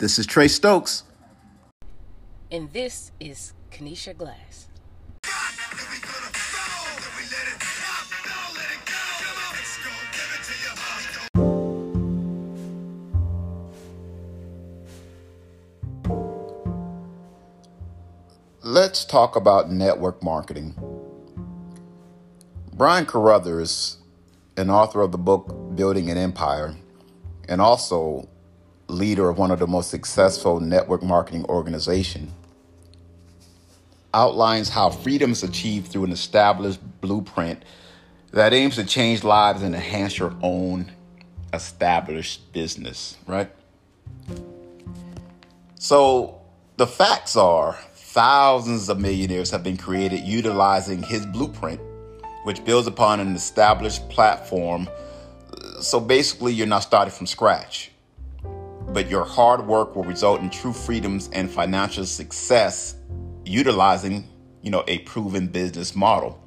This is Trey Stokes. And this is Kanisha Glass. Let's talk about network marketing. Brian Carruthers, an author of the book Building an Empire, and also leader of one of the most successful network marketing organization, outlines how freedom is achieved through an established blueprint that aims to change lives and enhance your own established business, right? So the facts are thousands of millionaires have been created utilizing his blueprint, which builds upon an established platform. So basically, you're not starting from scratch, but your hard work will result in true freedoms and financial success utilizing, you know, a proven business model.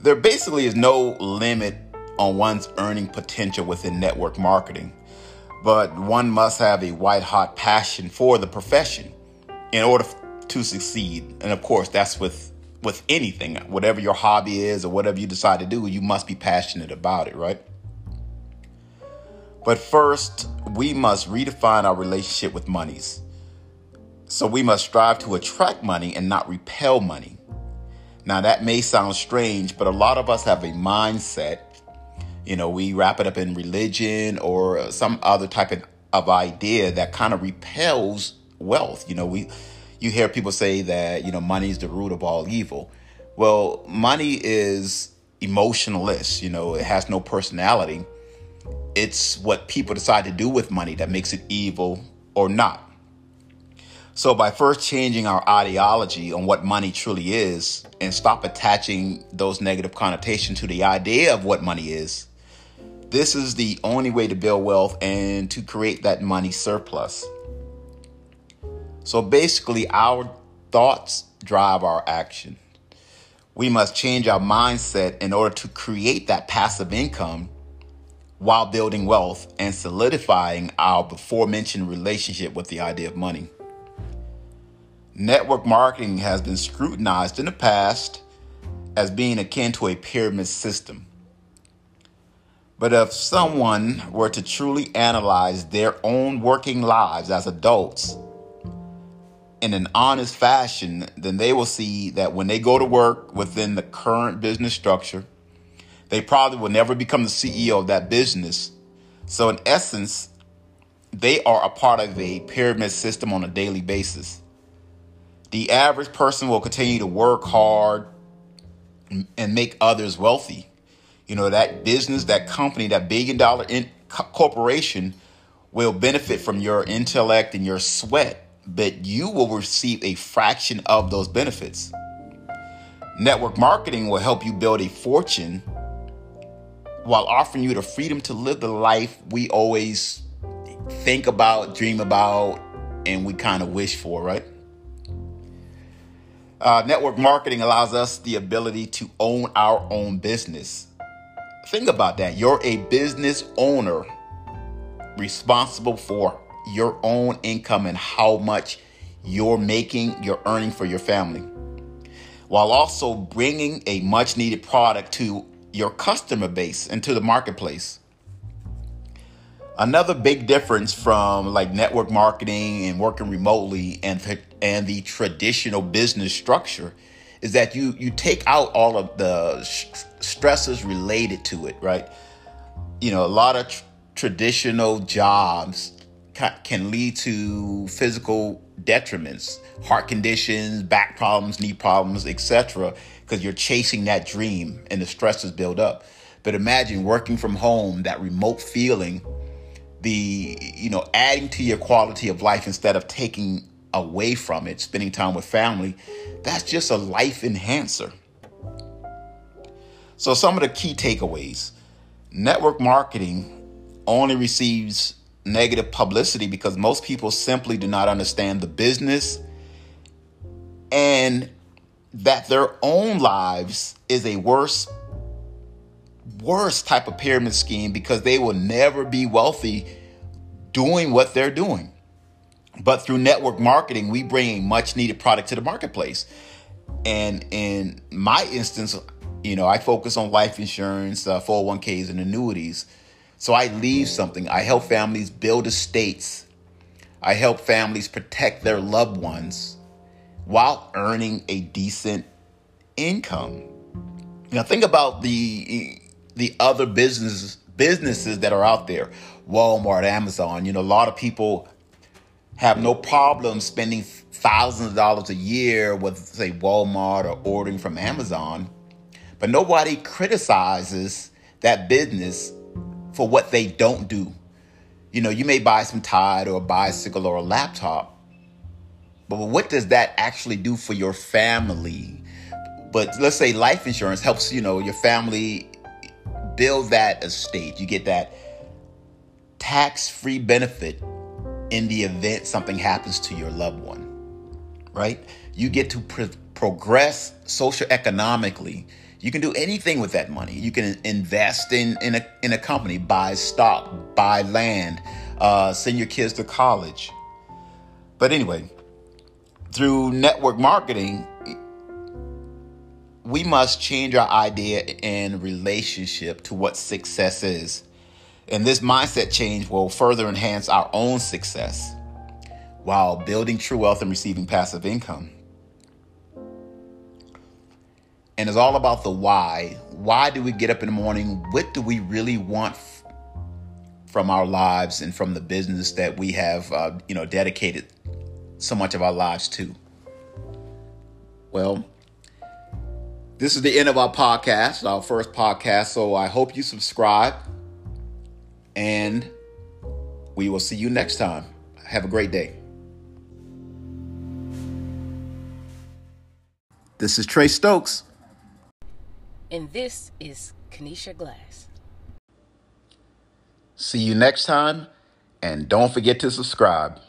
There basically is no limit on one's earning potential within network marketing, but one must have a white hot passion for the profession in order to succeed. And of course, that's with with anything, whatever your hobby is or whatever you decide to do, you must be passionate about it, right? But first, we must redefine our relationship with monies. So we must strive to attract money and not repel money. Now, that may sound strange, but a lot of us have a mindset. You know, we wrap it up in religion or some other type of, of idea that kind of repels wealth. You know, we you hear people say that, you know, money is the root of all evil. Well, money is emotionless, you know, it has no personality. It's what people decide to do with money that makes it evil or not. So, by first changing our ideology on what money truly is and stop attaching those negative connotations to the idea of what money is, this is the only way to build wealth and to create that money surplus. So, basically, our thoughts drive our action. We must change our mindset in order to create that passive income while building wealth and solidifying our before mentioned relationship with the idea of money. Network marketing has been scrutinized in the past as being akin to a pyramid system. But if someone were to truly analyze their own working lives as adults in an honest fashion, then they will see that when they go to work within the current business structure, they probably will never become the CEO of that business. So, in essence, they are a part of a pyramid system on a daily basis the average person will continue to work hard and make others wealthy. You know, that business, that company, that billion dollar in- corporation will benefit from your intellect and your sweat, but you will receive a fraction of those benefits. Network marketing will help you build a fortune while offering you the freedom to live the life we always think about, dream about, and we kind of wish for, right? Uh, network marketing allows us the ability to own our own business. Think about that. You're a business owner responsible for your own income and how much you're making, you're earning for your family, while also bringing a much needed product to your customer base into the marketplace. Another big difference from like network marketing and working remotely and and the traditional business structure is that you you take out all of the stresses related to it, right? You know, a lot of tr- traditional jobs can lead to physical detriments, heart conditions, back problems, knee problems, etc. Because you're chasing that dream and the stresses build up. But imagine working from home, that remote feeling the you know adding to your quality of life instead of taking away from it spending time with family that's just a life enhancer so some of the key takeaways network marketing only receives negative publicity because most people simply do not understand the business and that their own lives is a worse worse type of pyramid scheme because they will never be wealthy doing what they're doing. But through network marketing, we bring a much needed product to the marketplace. And in my instance, you know, I focus on life insurance, uh, 401ks, and annuities. So I leave something. I help families build estates. I help families protect their loved ones while earning a decent income. Now think about the the other businesses businesses that are out there, Walmart, Amazon. You know, a lot of people have no problem spending thousands of dollars a year with say Walmart or ordering from Amazon but nobody criticizes that business for what they don't do. You know, you may buy some Tide or a bicycle or a laptop, but what does that actually do for your family? But let's say life insurance helps, you know, your family build that estate. You get that tax free benefit in the event something happens to your loved one, right? You get to pro- progress socioeconomically you can do anything with that money. You can invest in in a in a company, buy stock, buy land, uh, send your kids to college. But anyway, through network marketing, we must change our idea and relationship to what success is. And this mindset change will further enhance our own success while building true wealth and receiving passive income and it's all about the why. Why do we get up in the morning? What do we really want f- from our lives and from the business that we have, uh, you know, dedicated so much of our lives to? Well, this is the end of our podcast, our first podcast. So I hope you subscribe, and we will see you next time. Have a great day. This is Trey Stokes. And this is Kanisha Glass. See you next time, and don't forget to subscribe.